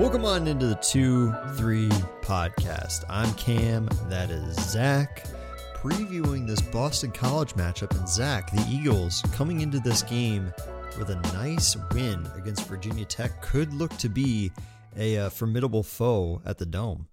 Welcome on into the 2 3 podcast. I'm Cam, that is Zach, previewing this Boston College matchup. And Zach, the Eagles coming into this game with a nice win against Virginia Tech could look to be a uh, formidable foe at the Dome.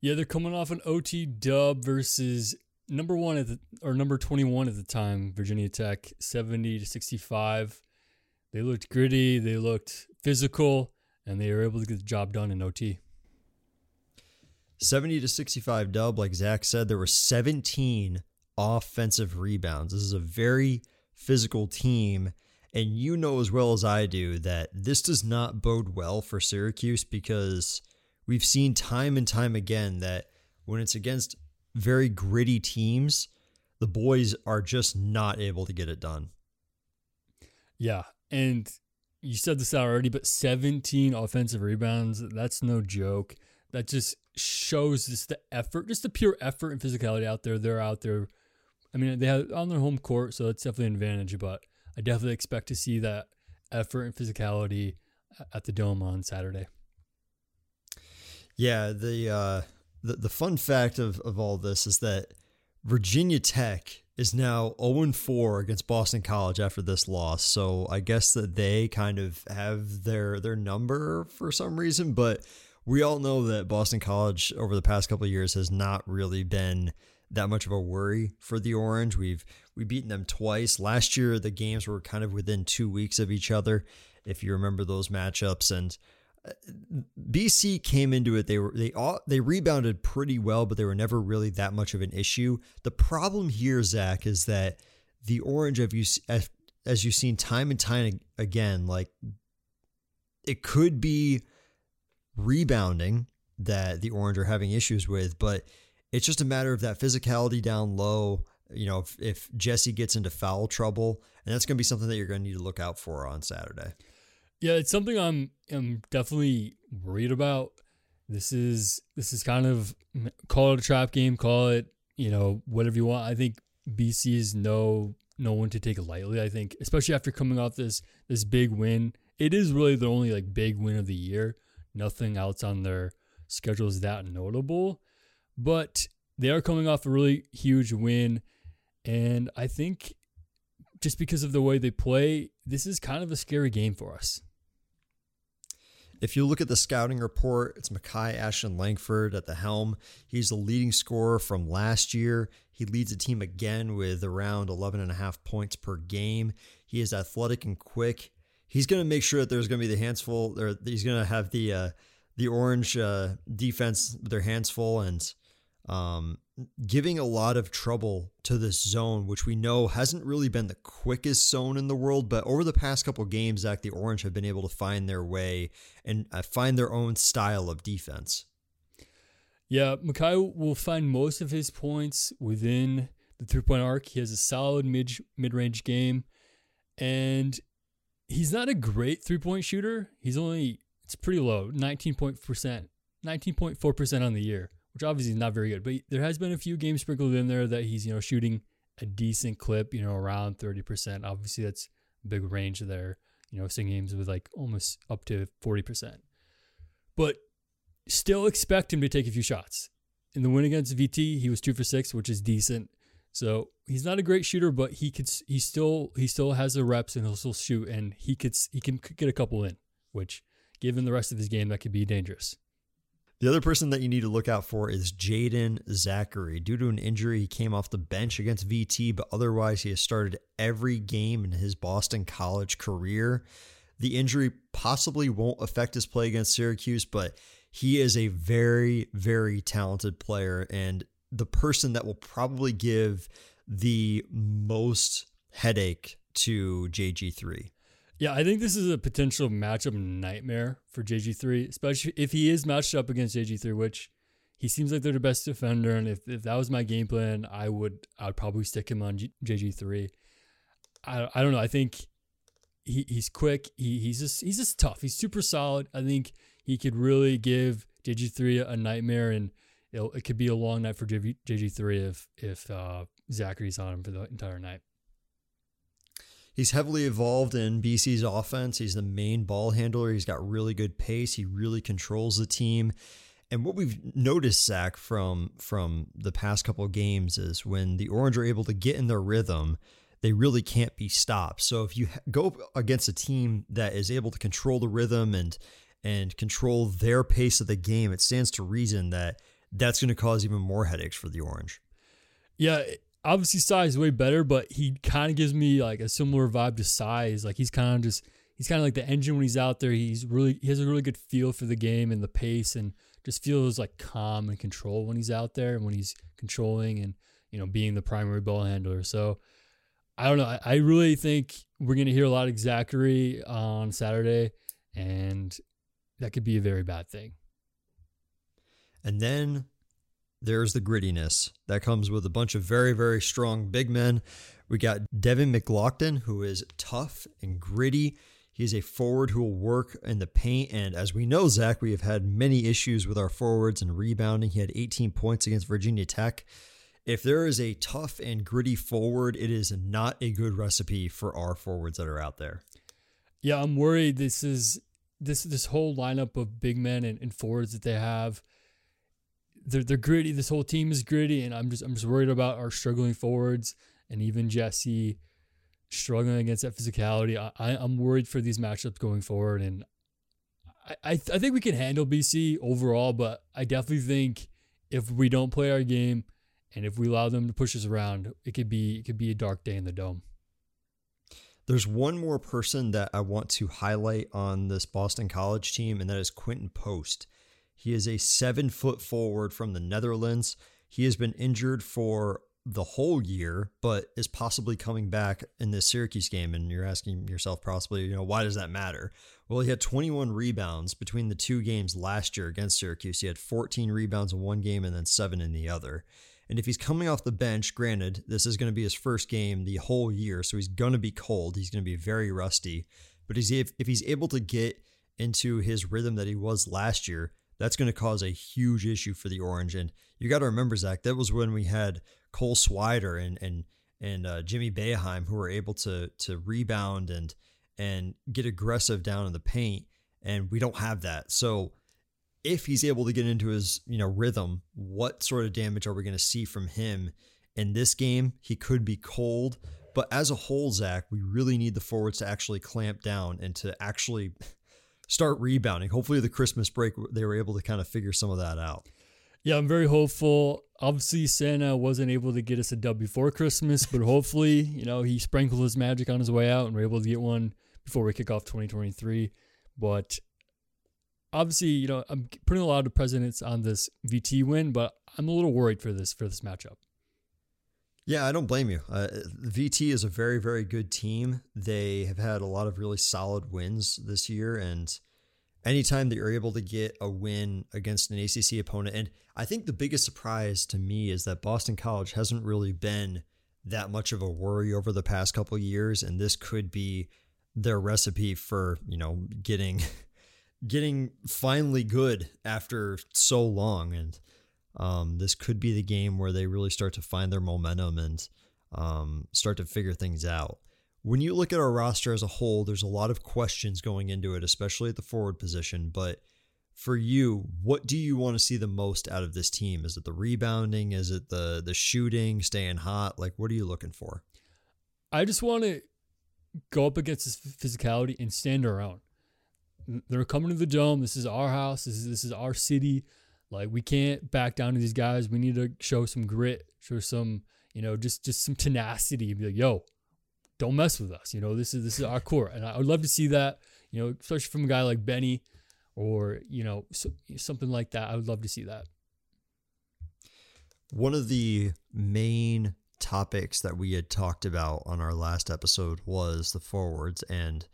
Yeah, they're coming off an OT dub versus number one at the, or number 21 at the time, Virginia Tech, 70 to 65. They looked gritty, they looked physical and they were able to get the job done in OT. 70 to 65 dub, like Zach said, there were 17 offensive rebounds. This is a very physical team. And you know as well as I do that this does not bode well for Syracuse because we've seen time and time again that when it's against very gritty teams, the boys are just not able to get it done. Yeah. And you said this already, but 17 offensive rebounds, that's no joke. That just shows just the effort, just the pure effort and physicality out there. They're out there. I mean, they have on their home court, so that's definitely an advantage, but I definitely expect to see that effort and physicality at the Dome on Saturday. Yeah, the uh the, the fun fact of, of all this is that Virginia Tech is now 0 4 against Boston College after this loss. So I guess that they kind of have their their number for some reason, but we all know that Boston College over the past couple of years has not really been that much of a worry for the Orange. We've we beaten them twice. Last year the games were kind of within 2 weeks of each other if you remember those matchups and BC came into it. They were they all they rebounded pretty well, but they were never really that much of an issue. The problem here, Zach, is that the Orange, have you as, as you've seen time and time again, like it could be rebounding that the Orange are having issues with, but it's just a matter of that physicality down low. You know, if, if Jesse gets into foul trouble, and that's going to be something that you're going to need to look out for on Saturday. Yeah, it's something I'm I'm definitely worried about. This is this is kind of call it a trap game, call it you know whatever you want. I think BC is no no one to take lightly. I think especially after coming off this this big win, it is really the only like big win of the year. Nothing else on their schedule is that notable, but they are coming off a really huge win, and I think just because of the way they play, this is kind of a scary game for us. If you look at the scouting report, it's Makai Ashton Langford at the helm. He's the leading scorer from last year. He leads the team again with around 11 and a half points per game. He is athletic and quick. He's going to make sure that there's going to be the hands full. Or he's going to have the uh, the orange uh, defense with their hands full and um, giving a lot of trouble to this zone, which we know hasn't really been the quickest zone in the world. But over the past couple games, Zach, the Orange have been able to find their way and uh, find their own style of defense. Yeah, Makai will find most of his points within the three point arc. He has a solid mid mid range game, and he's not a great three point shooter. He's only it's pretty low, nineteen point percent, nineteen point four percent on the year which obviously is not very good. But there has been a few games sprinkled in there that he's you know shooting a decent clip, you know, around thirty percent. Obviously, that's a big range there. You know, seeing games with like almost up to forty percent. But still expect him to take a few shots. In the win against VT, he was two for six, which is decent. So he's not a great shooter, but he could he still he still has the reps and he'll still shoot, and he could he can get a couple in, which given the rest of his game, that could be dangerous. The other person that you need to look out for is Jaeden Zackery. Due to an injury, he came off the bench against VT, but otherwise, he has started every game in his Boston College career. The injury possibly won't affect his play against Syracuse, but he is a very, very talented player and the person that will probably give the most headache to JG3. Yeah, I think this is a potential matchup nightmare for JG3, especially if he is matched up against JG3, which he seems like they're the best defender. And if, if that was my game plan, I would I would probably stick him on G- JG3. I, I don't know. I think he, he's quick. He, he's just he's just tough. He's super solid. I think he could really give JG3 a nightmare, and it could be a long night for JG3 if if uh, Zackery's on him for the entire night. He's heavily involved in BC's offense. He's the main ball handler. He's got really good pace. He really controls the team. And what we've noticed, Zach, from from the past couple of games is when the Orange are able to get in their rhythm, they really can't be stopped. So if you go against a team that is able to control the rhythm and and control their pace of the game, it stands to reason that that's going to cause even more headaches for the Orange. Yeah, obviously Sai is way better, but he kind of gives me like a similar vibe to Size. Like he's kind of just he's kind of like the engine when he's out there. He's really he has a really good feel for the game and the pace, and just feels like calm and control when he's out there and when he's controlling and you know being the primary ball handler. So I don't know. I, I really think we're gonna hear a lot of Zackery on Saturday, and that could be a very bad thing. And then there's the grittiness that comes with a bunch of very, very strong big men. We got Devin McGlockton, who is tough and gritty. He's a forward who will work in the paint. And as we know, Zach, we have had many issues with our forwards and rebounding. He had 18 points against Virginia Tech. If there is a tough and gritty forward, it is not a good recipe for our forwards that are out there. Yeah, I'm worried this is this this whole lineup of big men and, and forwards that they have they're they're gritty. This whole team is gritty, and I'm just I'm just worried about our struggling forwards and even Jesse struggling against that physicality. I, I am worried for these matchups going forward, and I I, th- I think we can handle BC overall, but I definitely think if we don't play our game and if we allow them to push us around, it could be it could be a dark day in the dome. There's one more person that I want to highlight on this Boston College team, and that is Quinten Post. He is a seven foot forward from the Netherlands. He has been injured for the whole year, but is possibly coming back in this Syracuse game. And you're asking yourself, possibly, you know, why does that matter? Well, he had 21 rebounds between the two games last year against Syracuse. He had 14 rebounds in one game and then seven in the other. And if he's coming off the bench, granted, this is going to be his first game the whole year, so he's going to be cold. He's going to be very rusty. But if, if he's able to get into his rhythm that he was last year, that's going to cause a huge issue for the Orange. And you got to remember, Zach, that was when we had Cole Swider and and and uh, Jimmy Boeheim who were able to to rebound and and get aggressive down in the paint, and we don't have that. So if he's able to get into his you know rhythm, what sort of damage are we going to see from him in this game? He could be cold. But as a whole, Zach, we really need the forwards to actually clamp down and to actually start rebounding. Hopefully, the Christmas break they were able to kind of figure some of that out. Yeah, I'm very hopeful. Obviously, Santa wasn't able to get us a dub before Christmas, but hopefully, you know, he sprinkled his magic on his way out and we're able to get one before we kick off 2023. But obviously, you know, I'm putting a lot of precedence on this VT win, but I'm a little worried for this for this matchup. Yeah, I don't blame you. Uh, VT is a very, very good team. They have had a lot of really solid wins this year, and anytime that you're able to get a win against an ACC opponent, and I think the biggest surprise to me is that Boston College hasn't really been that much of a worry over the past couple years, and this could be their recipe for you know getting getting finally good after so long and um, this could be the game where they really start to find their momentum and um, start to figure things out. When you look at our roster as a whole, there's a lot of questions going into it, especially at the forward position. But for you, what do you want to see the most out of this team? Is it the rebounding? Is it the the shooting, staying hot? Like, what are you looking for? I just want to go up against this physicality and stand our own. They're coming to the dome. This is our house. This is this is our city. Like we can't back down to these guys. We need to show some grit, show some, you know, just just some tenacity. Be like, yo, don't mess with us. You know, this is this is our core, and I would love to see that. You know, especially from a guy like Benny, or you know, so, something like that. I would love to see that. One of the main topics that we had talked about on our last episode was the forwards and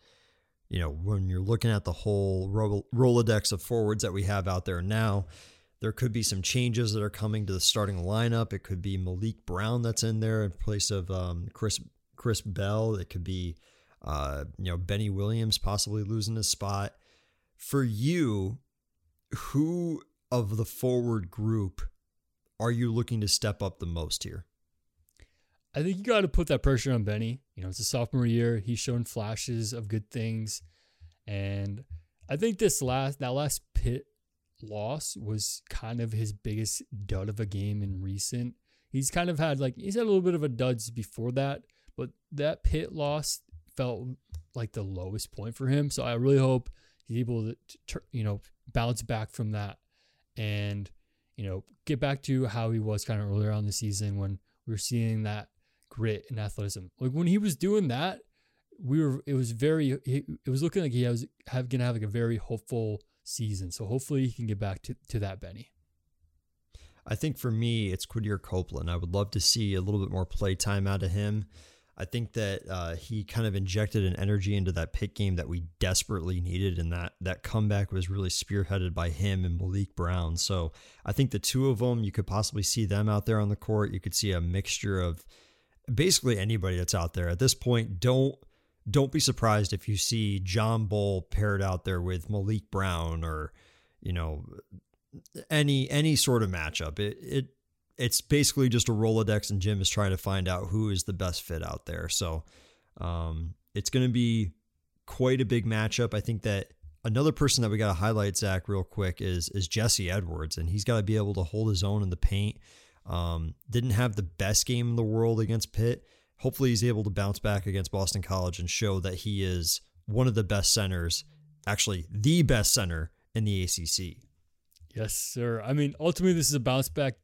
you know when you're looking at the whole rolodex of forwards that we have out there now there could be some changes that are coming to the starting lineup. It could be Maliq Brown that's in there in place of um, Chris Chris Bell. It could be uh, you know Benny Williams possibly losing his spot. For you, who of the forward group are you looking to step up the most here? I think you got to put that pressure on Benny. You know, it's a sophomore year. He's shown flashes of good things, and I think this last that last Pitt loss was kind of his biggest dud of a game in recent. He's kind of had like he's had a little bit of a duds before that, but that Pitt loss felt like the lowest point for him. So I really hope he's able to, you know, bounce back from that and you know get back to how he was kind of earlier on the season when we were seeing that grit and athleticism. Like when he was doing that, we were it was very it was looking like he was have, gonna have like a very hopeful season. So hopefully he can get back to, to that Benny. I think for me, it's Quadir Copeland. I would love to see a little bit more play time out of him. I think that uh, he kind of injected an energy into that Pitt game that we desperately needed, and that that comeback was really spearheaded by him and Maliq Brown. So I think the two of them, you could possibly see them out there on the court. You could see a mixture of basically anybody that's out there at this point. Don't don't be surprised if you see John Bol paired out there with Maliq Brown or you know any any sort of matchup. It it it's basically just a Rolodex, and Jim is trying to find out who is the best fit out there. So um, it's going to be quite a big matchup. I think that another person that we got to highlight, Zach, real quick is is Jesse Edwards, and he's got to be able to hold his own in the paint. Um, didn't have the best game in the world against Pitt. Hopefully, he's able to bounce back against Boston College and show that he is one of the best centers, actually the best center in the ACC. Yes, sir. I mean, ultimately, this is a bounce back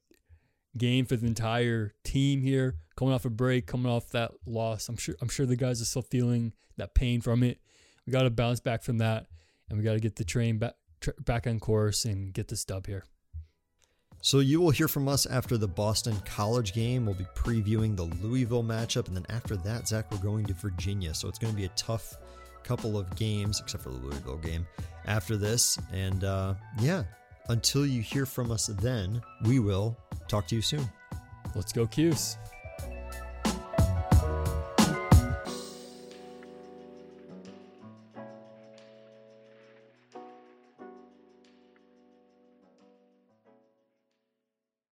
game for the entire team here. Coming off a break, coming off that loss, I'm sure I'm sure the guys are still feeling that pain from it. We got to bounce back from that, and we got to get the train back back on course and get this dub here. So you will hear from us after the Boston College game. We'll be previewing the Louisville matchup, and then after that, Zach, we're going to Virginia. So it's going to be a tough couple of games, except for the Louisville game after this. And uh, yeah, until you hear from us then, we will talk to you soon. Let's go, Cuse.